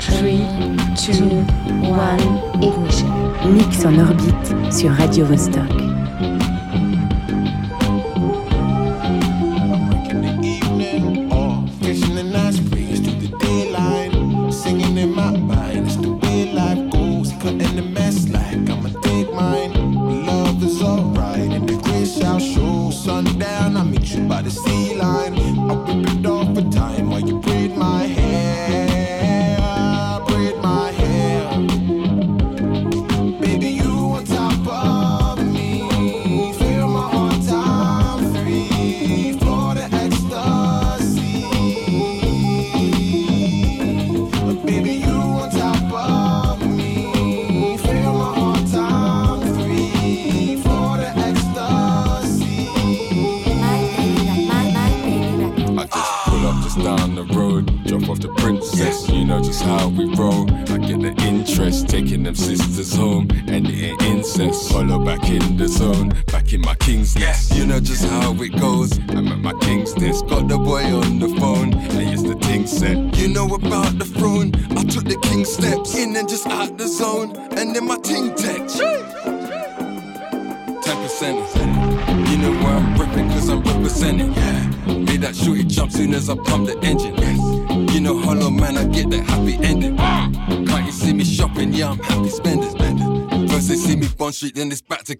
3, 2, 1, ignition. Mix en orbite sur Radio Vostok.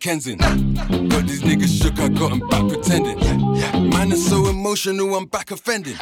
Kensington. Got these niggas shook, I got them back pretending. Man is so emotional, I'm back offending.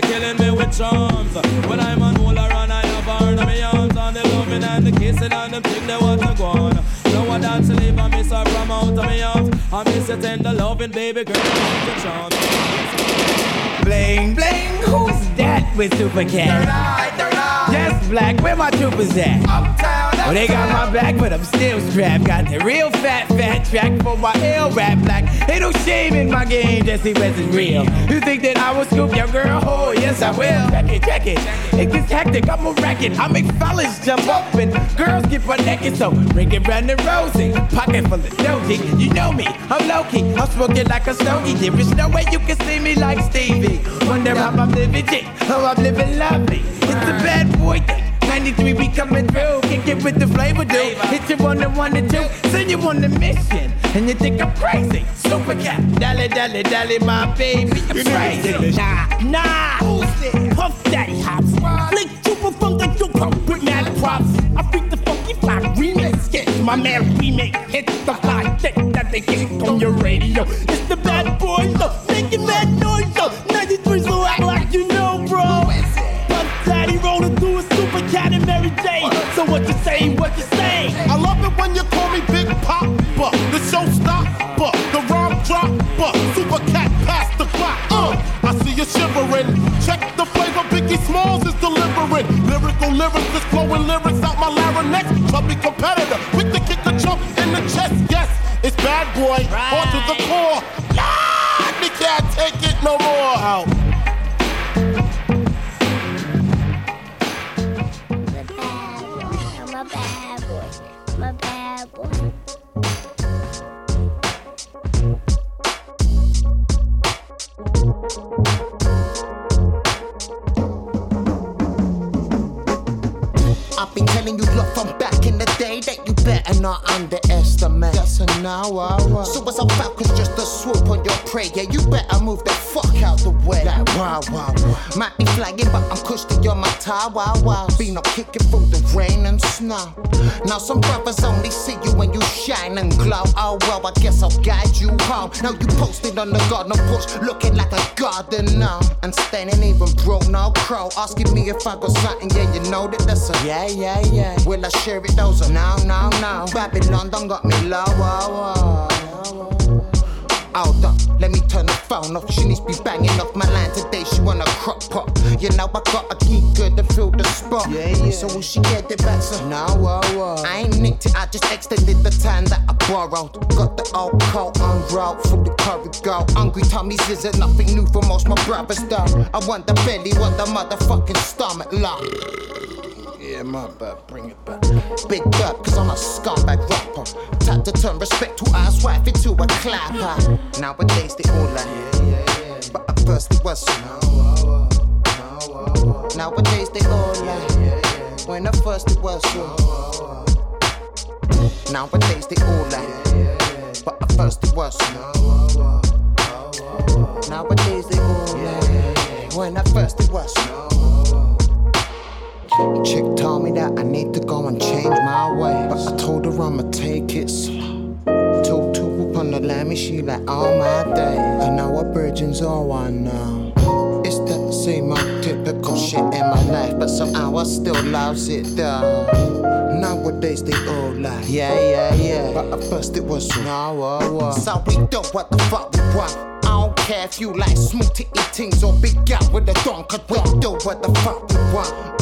She killing me with charms. When I'm on hold her and I have her in my arms, and the loving and the kissing and the thing they want to go on. No one dance to leave, I miss her from out of my arms. I miss your tender loving, baby girl, come to charms. Bling bling, who's that with Super Cat? Yes, Black, where my troopers at? Well, they got my back, but I'm still strapped. Got the real fat, fat track for my L rap black. Ain't no shame in my game, Jesse West is real. You think that I will scoop your girl? Oh, yes, I will. Check it, check it. It gets hectic, I'm a racket. I make fellas jump up and girls get my naked. So ring it round and rosy. Pocket full of doji. You know me, I'm low key. I'm smoking like a stogie. There is no way you can see me like Stevie. Wonder how I'm living, G. How I'm living lovely. It's a bad boy thing. 93 we coming through, kick it with the flavor, dude. Hit you on the one and two, send you on the mission, and you think I'm crazy. Super cat, dally dally dally, my baby, I'm crazy. Nah, nah, who's this? Puff Daddy Hops, Flick Super Funk and Super Pump with mad props. I beat the funky fly remix, get my man remake, hit the fly. Thick that they get on your radio. It's the bad boy, so making mad noise, so when you call me Big Papa, the showstopper, the rhyme dropper, super cat past the clock. Uh, I see you shivering. Check the flavor Biggie Smalls is delivering. Lyrical lyrics is flowing lyrics out my larynx. Chubby competitor, quick to kick a jump in the chest. Yes, it's bad boy, on But I'm cushy on my tie, wow, wow. Been up kicking through the rain and snow. Now some brothers only see you when you shine and glow. Oh well, I guess I'll guide you home. Now you posted on the garden porch, looking like a gardener. And standing even broke, no crow. Asking me if I got something, yeah, you know that that's a yeah, yeah, yeah. Will I share it? Those are now, now, now. Babylon done got me low, wow, wow. Hold up, let me turn the phone off. She needs to be banging off my line today. She wanna crop pop. You know I gotta keep good to fill the spot. Yeah, yeah. So will she get it back? So no, whoa, whoa. I ain't nicked it. I just extended the time that I borrowed. Got the old coat unrolled for the curry go. Hungry tummies isn't nothing new for most my brothers though. I want the belly, want the motherfucking stomach lock. Yeah, my bad, bring it back. Big up, cause I'm a scumbag rapper. Time to turn respect to ass wife into a clapper. Nowadays they all like, yeah, yeah, yeah. But at first it was Nowadays they all like, when at first it was Nowadays they all like, but at first it was Nowadays they all like, when at first it was Chick told me that I need to go and change my way. But I told her I'ma take it slow. Two two upon the lammy, she like all my day. I know what virgins all I know. It's that Same old typical shit in my life, but somehow I still loves it though. Nowadays they all lie. Yeah, yeah, yeah. But at first it was no, oh. oh. So we do what the fuck we want. I don't care if you like smooth to eat things or big out with a donk. We do what the fuck we want.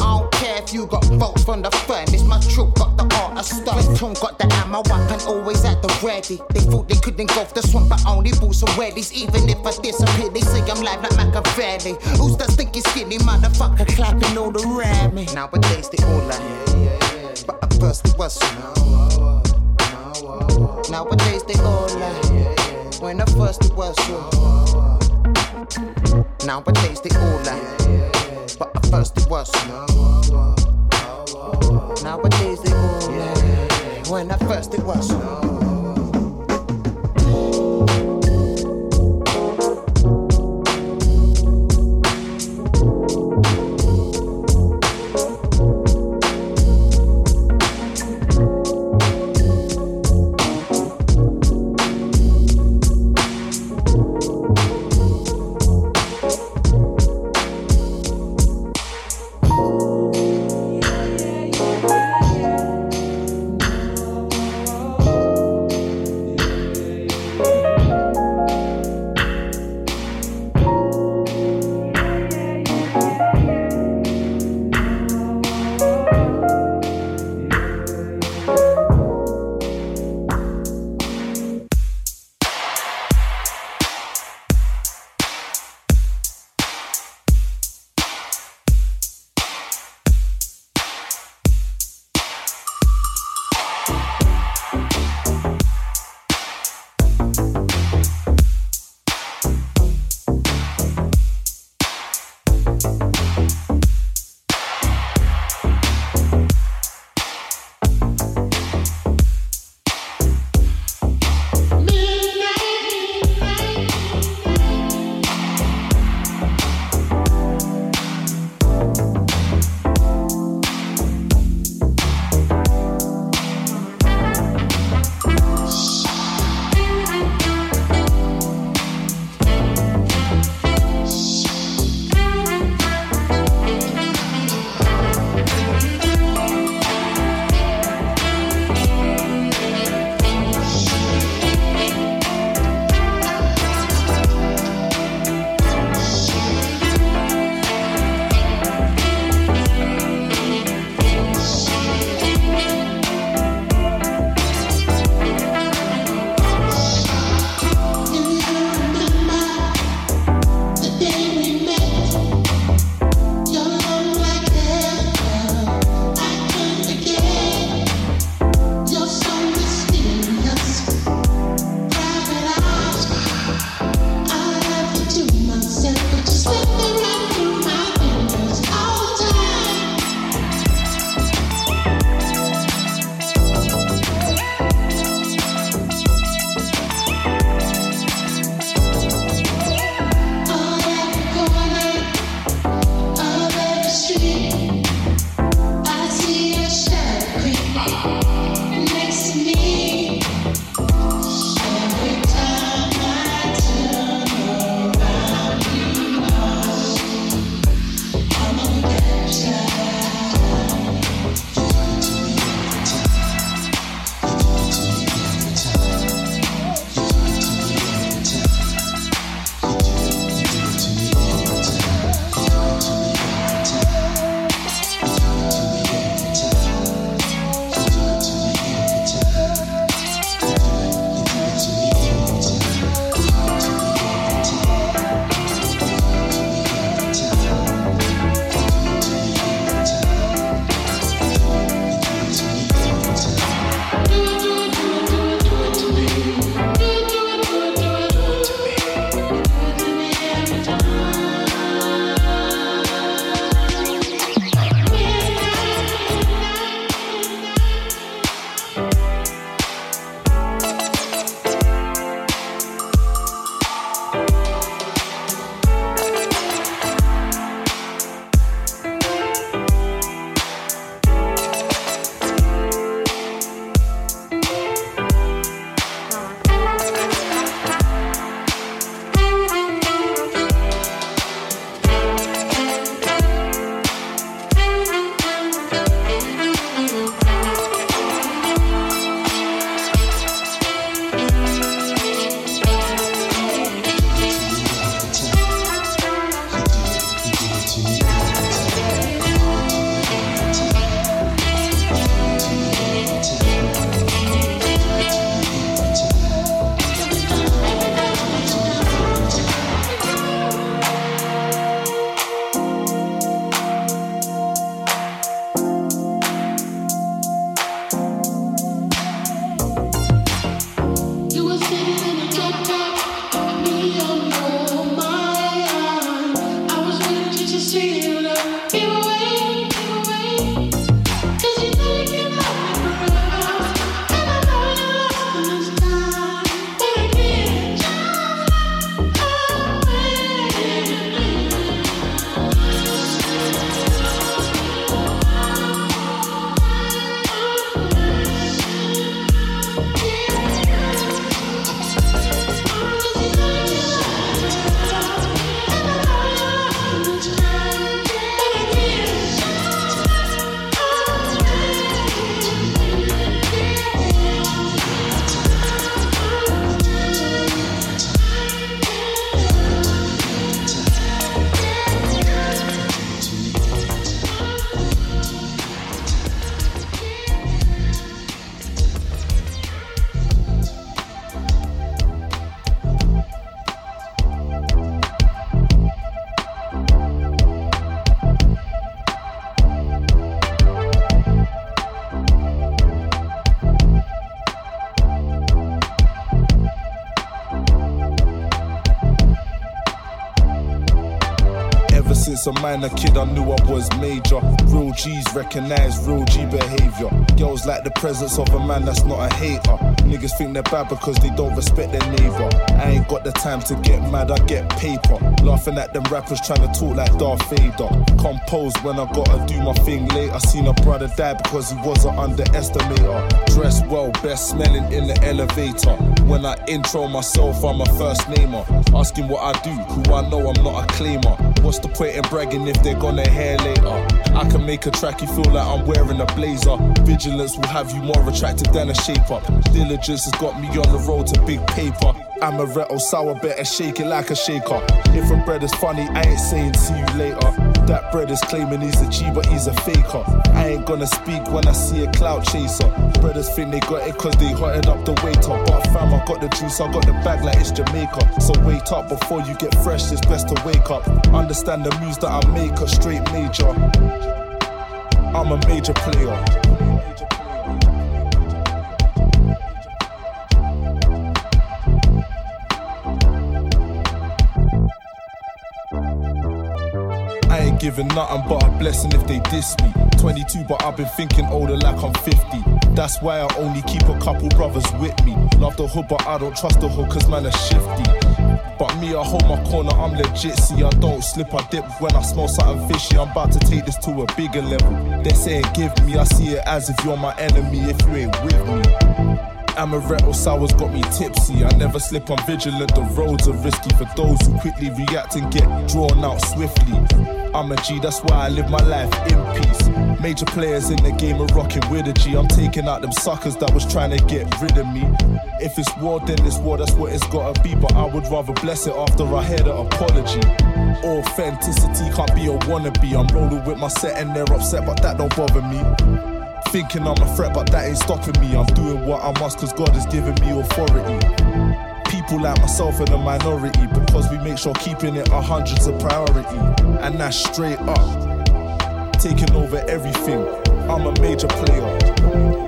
I you got votes from the furnace. My troop got the art of stuff. Tone got the ammo weapon always at the ready. They thought they couldn't go the swamp, but only boots and weddies. Even if I disappear, they say I'm live like Machiavelli. Who's that stinky skinny motherfucker clapping all around me? Nowadays they all yeah. But at first it was no. Nowadays they all lie. When at first it was so. Nowadays they all lie. But at first it was no. Nowadays they lie. When at first it was a minor kid, I knew I was major. Real G's recognize real G behavior. Girls like the presence of a man that's not a hater. Niggas think they're bad because they don't respect their neighbor. I ain't got the time to get mad, I get paper. Laughing at them rappers trying to talk like Darth Vader. Composed when I gotta do my thing late. I seen a brother die because he was an underestimator. Dressed well, best smelling in the elevator. When I intro myself, I'm a first namer. Asking what I do, who I know I'm not a claimer. What's the point in bragging if they're gonna hear later? I can make a track you feel like I'm wearing a blazer. Vigilance will have you more attractive than a shape up. Diligence has got me on the road to big paper. Amaretto sour, better shake it like a shaker. If a bread is funny, I ain't saying see you later. That bread is claiming he's a G, but he's a faker. I ain't gonna speak when I see a cloud chaser. Brothers think they got it cause they hotted up the waiter. But fam, I got the juice, I got the bag like it's Jamaica. So wait up before you get fresh, it's best to wake up. Understand the moves that I make are straight major. I'm a major player. Giving nothing but a blessing if they diss me. 22, but I've been thinking older like I'm 50. That's why I only keep a couple brothers with me. Love the hood, but I don't trust the hood, cause man are shifty. But me, I hold my corner, I'm legit. See, I don't slip, I dip when I smell something fishy. I'm about to take this to a bigger level. They're saying, give me, I see it as if you're my enemy if you ain't with me. Amaretto sours got me tipsy. I never slip, I'm vigilant. The roads are risky for those who quickly react and get drawn out swiftly. I'm a G, that's why I live my life in peace. Major players in the game are rocking with a G. I'm taking out them suckers that was trying to get rid of me. If it's war, then it's war, that's what it's gotta be. But I would rather bless it after I hear the apology. Authenticity can't be a wannabe. I'm rolling with my set and they're upset, but that don't bother me. Thinking I'm a threat, but that ain't stopping me. I'm doing what I must, cause God has given me authority people like myself in the minority because we make sure keeping it a hundred's a priority. And that's straight up. Taking over everything. I'm a major player.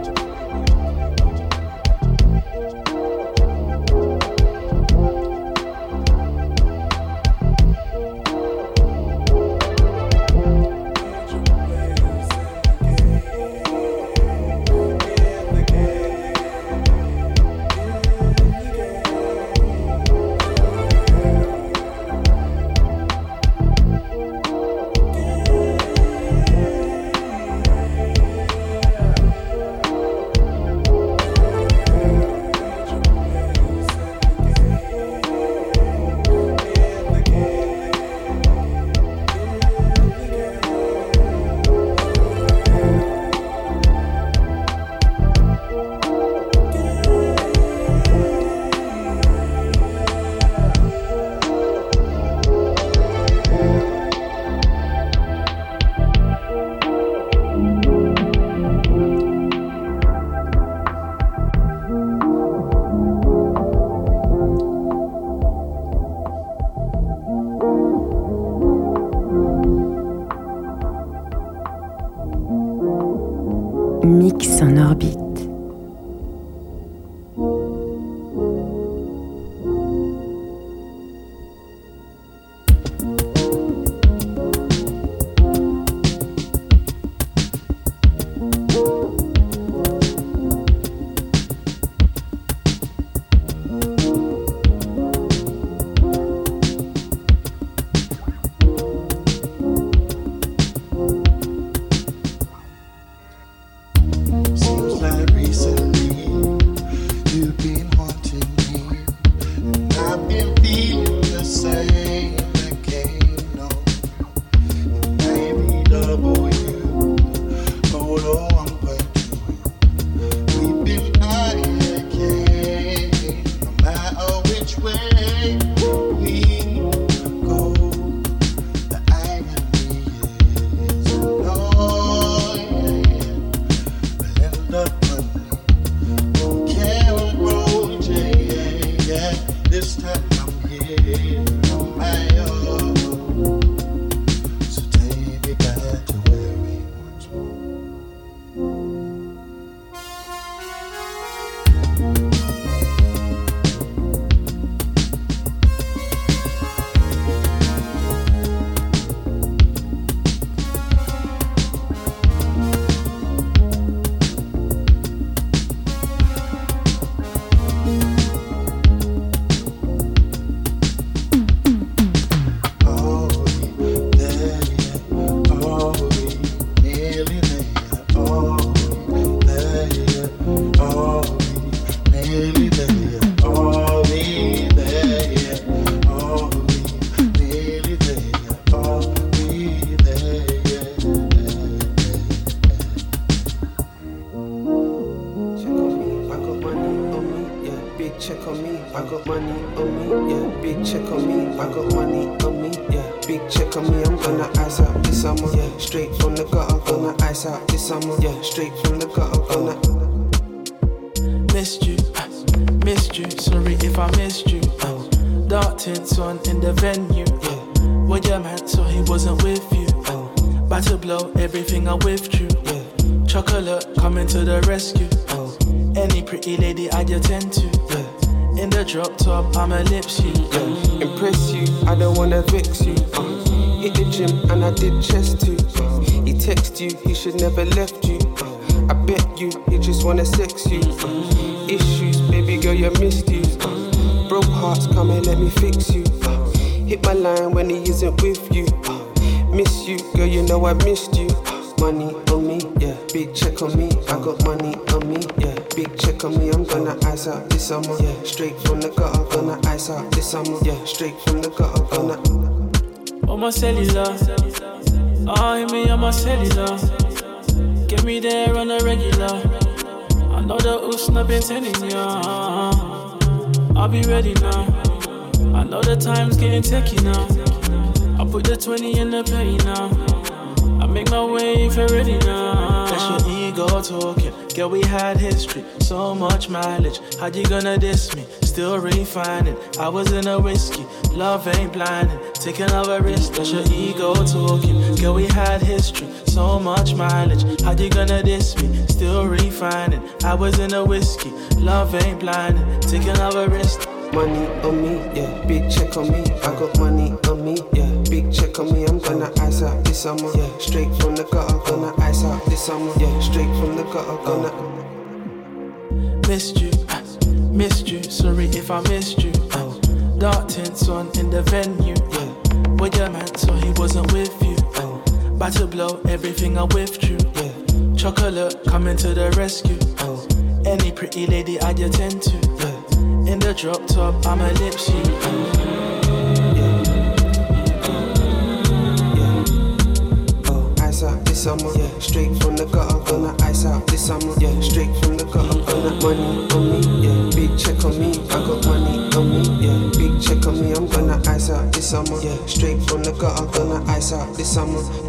Yeah, straight from the gutter, gonna. Missed you, missed you. Sorry if I missed you. Uh, dark tints on in the venue. Yeah, you your man so he wasn't with you. Uh, about to blow everything I with you. Yeah, chocolate coming to the rescue. Oh. any pretty lady I'd attend to. Yeah. In the drop top, I'ma lips you. Yeah. Impress you, I don't wanna vex you. Uh, hit the gym and I did chest too. Uh, text you, he should never left you. I bet you, he just wanna sex you. Issues, baby girl, you're misused. Broke hearts, come and let me fix you. Hit my line when he isn't with you. Miss you, girl, you know I missed you. Money on me, yeah, big check on me. I got money on me, yeah, big check on me. I'm gonna ice out this summer, yeah. Straight from the gutter, gonna ice out this summer, yeah. Straight from the gutter, gonna. Oh my cellular. Ah, hit me on my cellular. Get me there on a regular. I know the oops not been telling ya. I'll be ready now. I know the time's getting techie now. I put the 20 in the penny now. I make my way if you're ready now. That's your ego talking. Girl, we had history, so much mileage. How you gonna diss me? Still refining. I was in a whiskey, love ain't blinding. Taking off risk, that's your ego talking. Girl, we had history, so much mileage. How you gonna diss me? Still refining. I was in a whiskey, love ain't blinding. Taking off risk. Money on me, yeah, big check on me. I got money on me, yeah, big check on me. I'm gonna ice out this summer, yeah. Straight from the gutter, gonna ice out this summer, yeah. Straight from the gutter, gonna. Missed you, missed you. Sorry if I missed you. Dark tints on in the venue, yeah. with your man so he wasn't with you, Oh, About to blow everything I withdrew, yeah. Chocolate coming to the rescue, Oh, Any pretty lady I'd attend to, yeah. In the drop top, I'm a lip sheet, oh. yeah. Oh, this summer. Yeah, straight from the gutter. Gonna ice out this summer. Yeah, straight from the gutter. I'm gonna money on me. Yeah, big check on me, I got money on me. Yeah. Check on me, I'm gonna ice out this summer. Yeah, straight from the gutter, I'm gonna ice out this summer.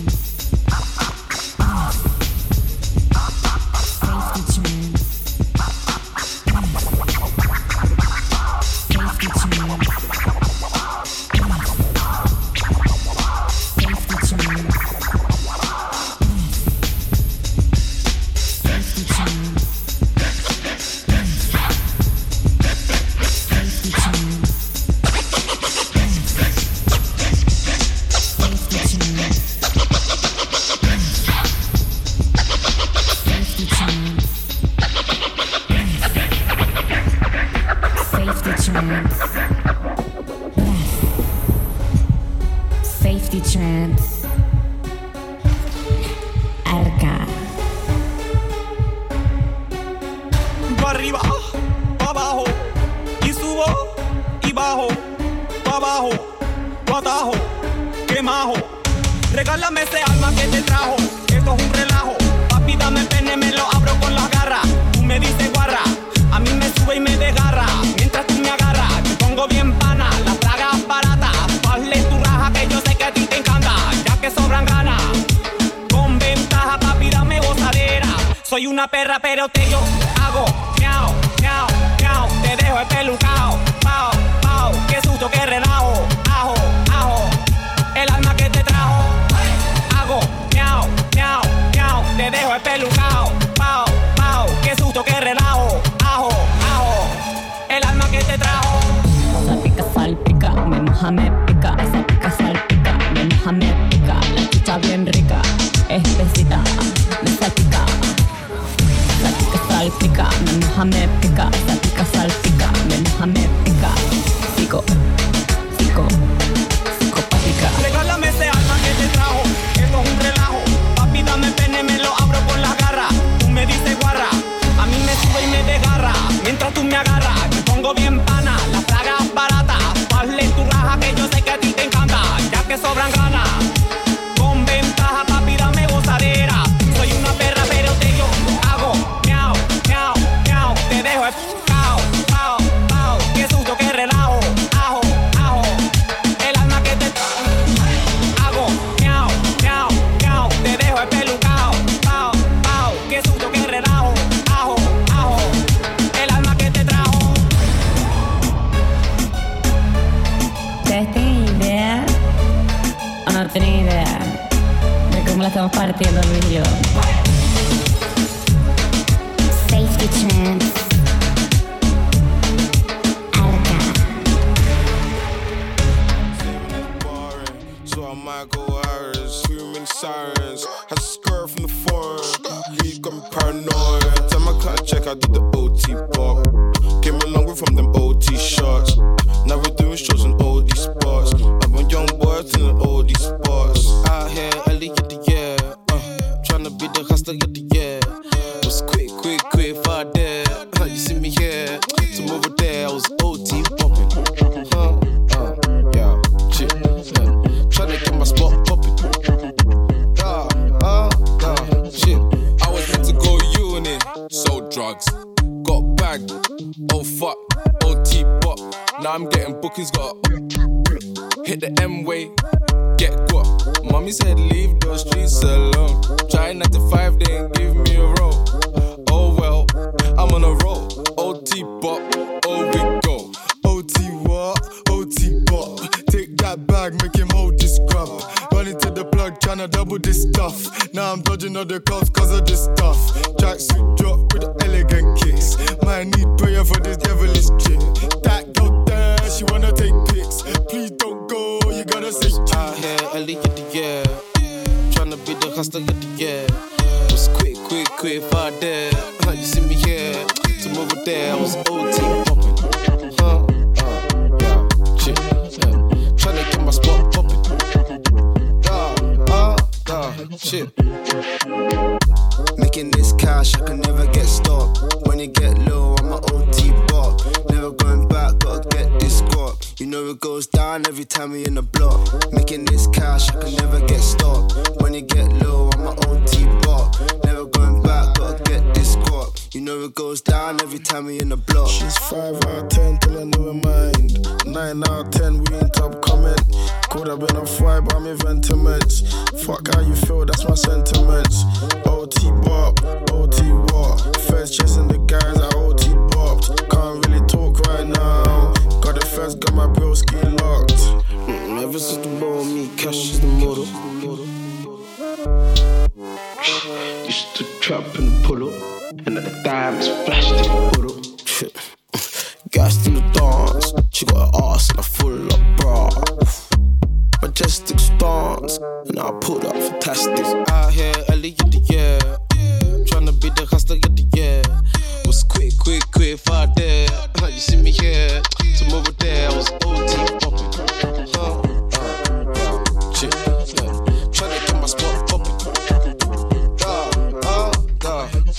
I double this stuff. Now I'm dodging all the cuffs cause of this stuff. Tracksuit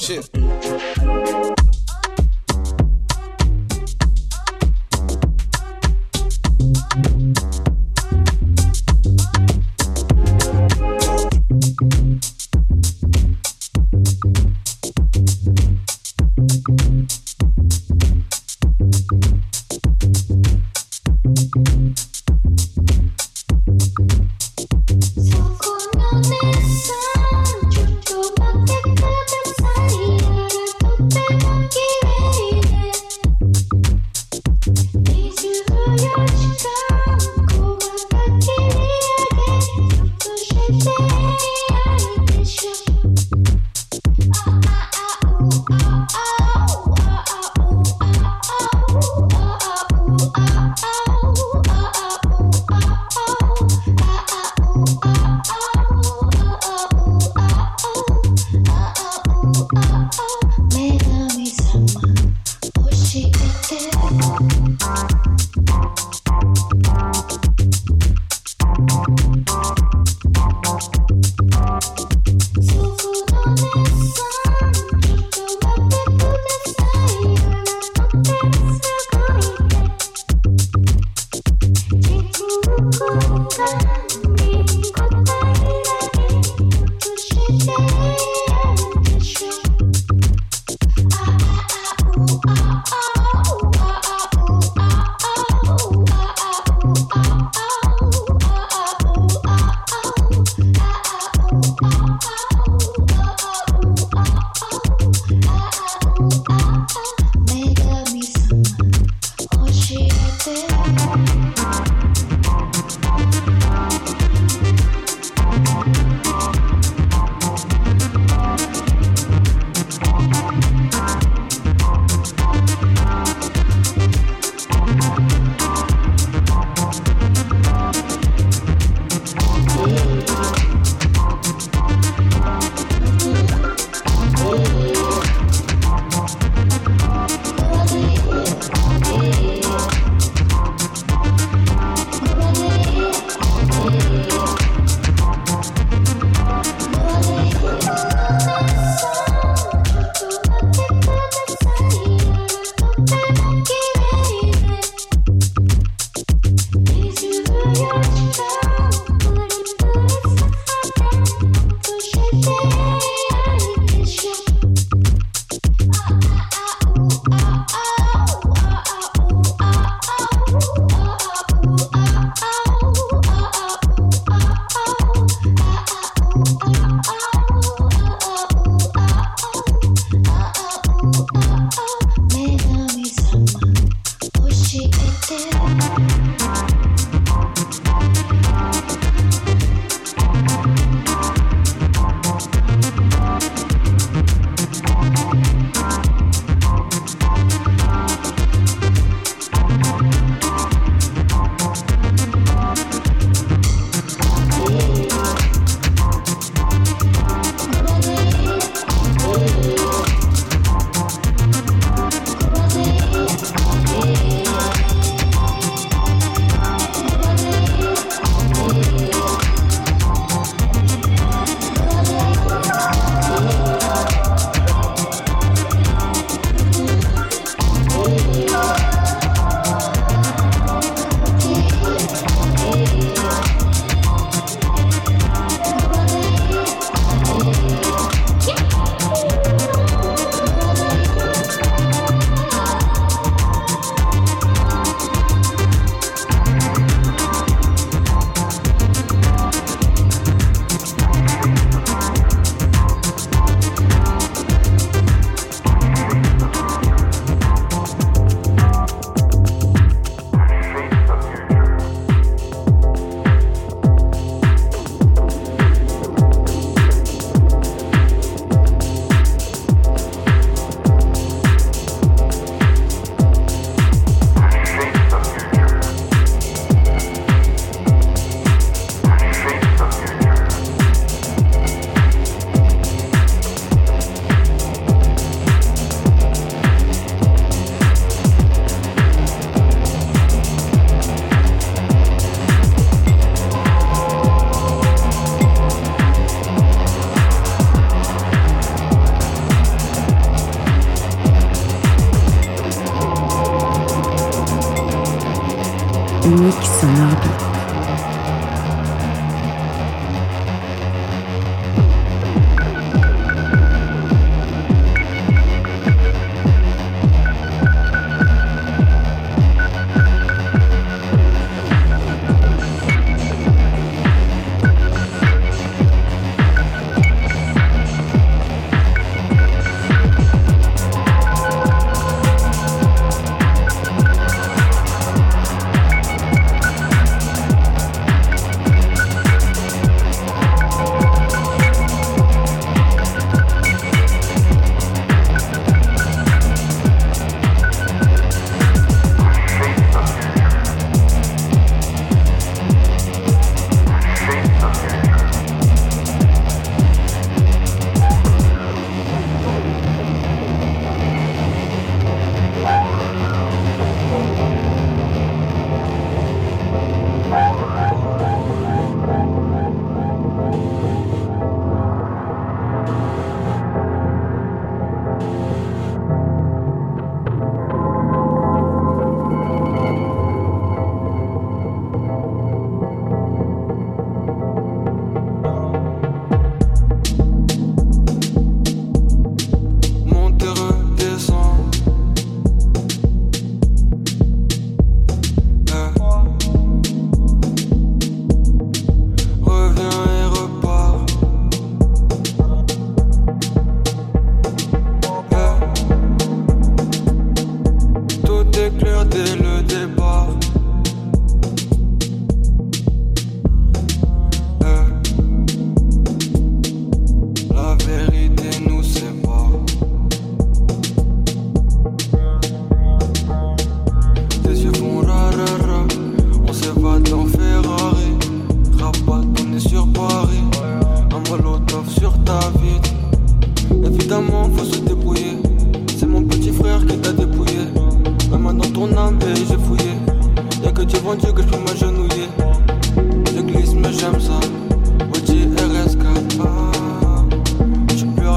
Shit.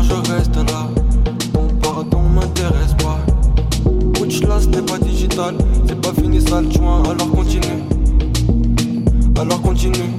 je reste là. Ton pardon m'intéresse pas. Witchla, ce n'est pas digital. C'est pas fini, ça le joint, alors continue. Alors continue.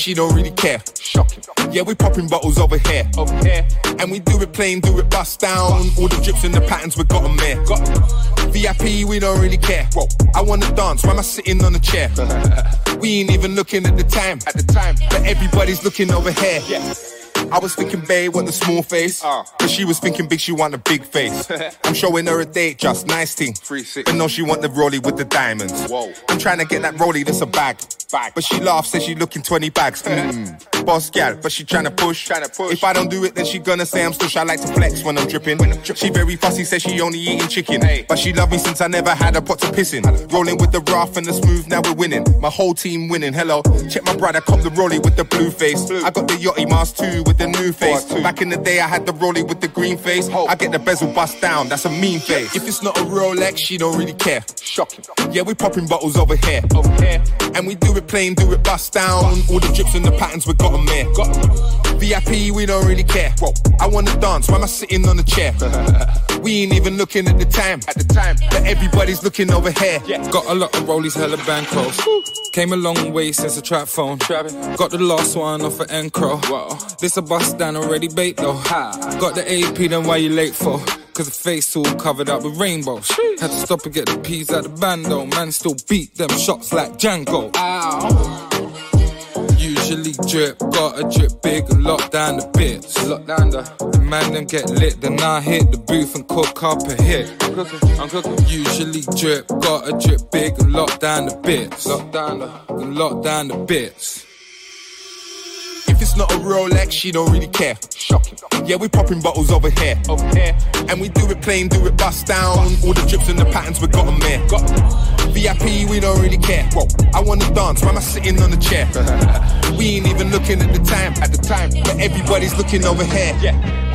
She don't really care. Shocking. Yeah, we popping bottles over here. Over here. And we do it plain, do it bust down. All the drips and the patterns, we got them there. Got VIP, we don't really care. Whoa. I wanna dance, why am I sitting on a chair? we ain't even looking at the time. At the time. But everybody's looking over here. Yeah. I was thinking, babe, want the small face. Uh. But she was thinking big, she want a big face. I'm showing her a date, just nice thing. But no, she want the rollie with the diamonds. Whoa. I'm trying to get that rollie, that's a bag. bag. But she laughs, says she looking 20 bags. Mm. Boss gal, but she trying to mm. push. Tryna push. If I don't do it, then she gonna say I'm stush. I like to flex when I'm dripping. When I'm dripping. She very fussy, says she only eating chicken. Hey. But she love me since I never had a pot to piss in. Rolling with the rough and the smooth, now we're winning. My whole team winning. Hello, check my brother, cop the rollie with the blue face. Blue. I got the yachty mask too with the new face. Back in the day, I had the rollie with the green face. I get the bezel bust down, that's a mean face. If it's not a Rolex, she don't really care. Shocking. Yeah, we popping bottles over here. Over here. And we do it plain, do it bust down. All the drips and the patterns, we got them there. Got VIP, we don't really care. Whoa. I wanna dance, why am I sitting on a chair? we ain't even looking at the time. At the time. But everybody's looking over here. Yeah. Got a lot of rollies, hella bankroll. Came a long way since the trap phone. Got the last one off of Encro. This a bust down already bait though. Got the AP, then why you late for? Cause the face all covered up with rainbows. Had to stop and get the peas out the bando. Man still beat them shots like Django. Ow. Drip, got a drip big and lock down the bits. Lock down the, the man them get lit, then I hit the booth and cook up a hit. I'm cooking, I'm cooking. Usually drip, got a drip big and lock down the bits. Lock down the, and lock down the bits. If it's not a Rolex, she don't really care. Shocking. Yeah, we popping bottles over here. Over here. And we do it plain, do it bust down. All the drips and the patterns, we got them there. Got VIP, we don't really care. Whoa. I wanna dance, why am I sitting on the chair? we ain't even looking at the time. At the time. But everybody's looking over here. Yeah.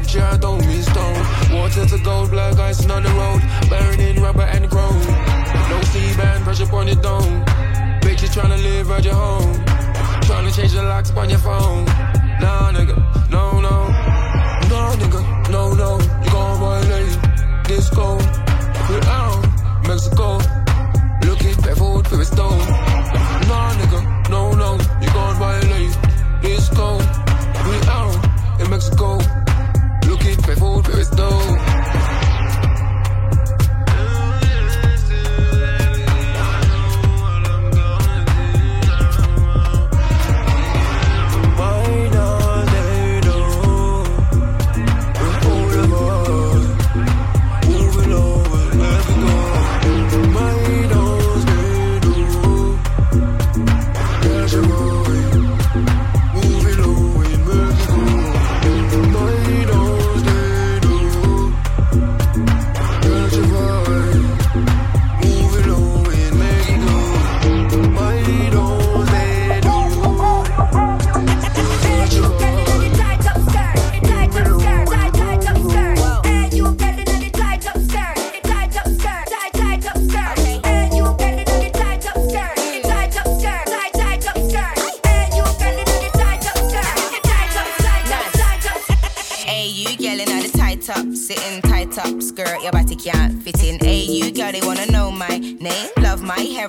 Scripture, I don't mean stone. Water to gold, black icing on the road. Burning rubber and chrome. No C-band, pressure upon your dome. Bitches tryna live at your home. Tryna change the locks on your phone. Nah, nigga, no, no. Nah, nigga, no, no. You gon' violate disco. Put out Mexico. Looking barefoot for a stone. Nah, nigga, no, no. You gon' violate disco. Put out in Mexico. Looking barefoot for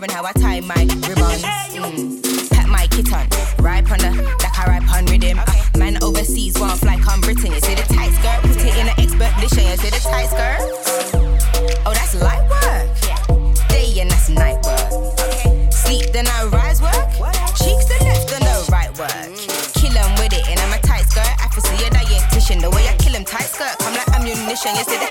and how I tie my ribbons. Mm. Pet my kitten, ripe on the, like I ripe on rhythm. Uh, man overseas, one fly come Britain. You see the tight skirt, put it in an expert edition. You see the tight skirt? Oh, that's light work. Yeah. Day and that's night work. Okay. Sleep, then I rise work. Cheeks the left and the right work. kill Kill 'em with it, and I'm a tight skirt. I can see a dietitian. The way I kill kill 'em tight skirt, come like ammunition. You see the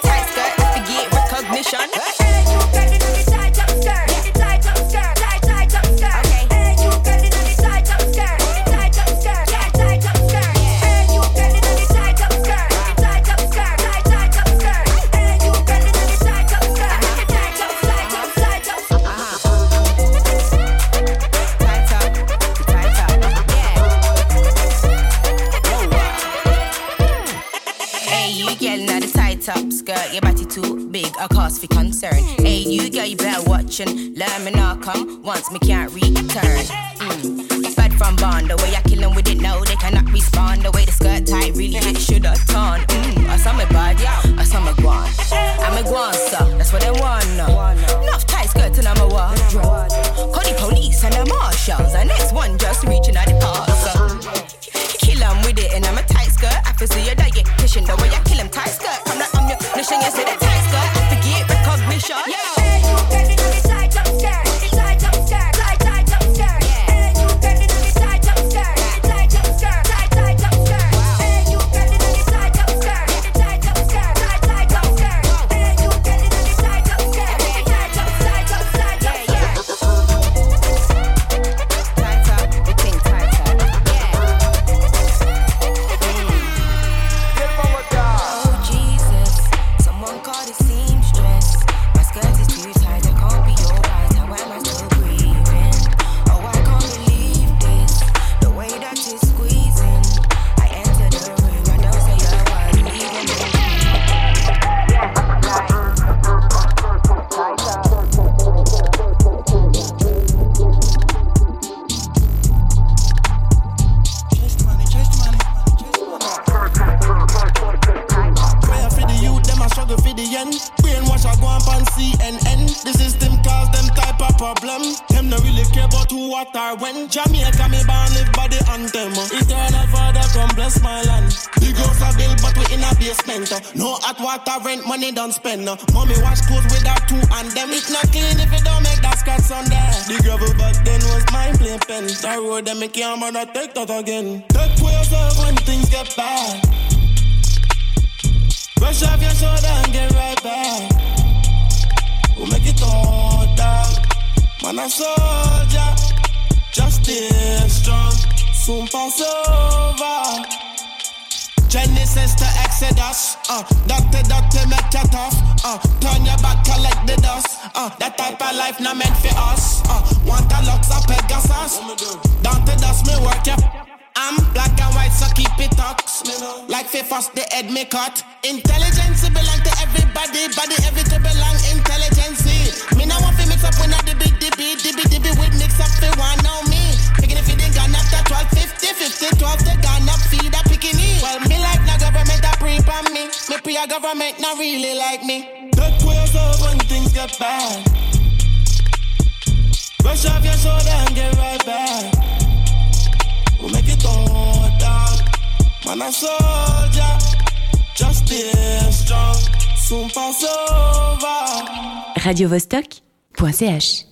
don't spend. Now, mommy wash clothes with her two and them. It not clean if it don't make that scratch on there. The gravel back then was mine plain pen. That road them make man take that again. Take for yourself when things get bad. Brush off your shoulder and get right back. We'll make it all down. Man a soldier, just stay strong. Soon pass over. Genesis to Exodus, uh, doctor, doctor, make you tough, uh, turn your back, collect the dust, uh, that type of life not meant for us, uh, want a lux of Pegasus, down to dust, me work, yeah. I'm black and white, so keep it tucks. Like fifth the head me cut. Intelligence belong to everybody, body everything belong intelligence. Me now want to mix up with the big dibby, dibby dibby with mix up for one know me. Picking if it ain't gone up to 12, 50, 50, 12, they gone up, feed Well, me like the government pre on me. Me pre a government not really like me. Look for yourself when things get bad. Brush off your shoulder and get right back. We'll make it all down. Man, a soldier. Just stay strong. Soon pass over. Radio Vostok.ch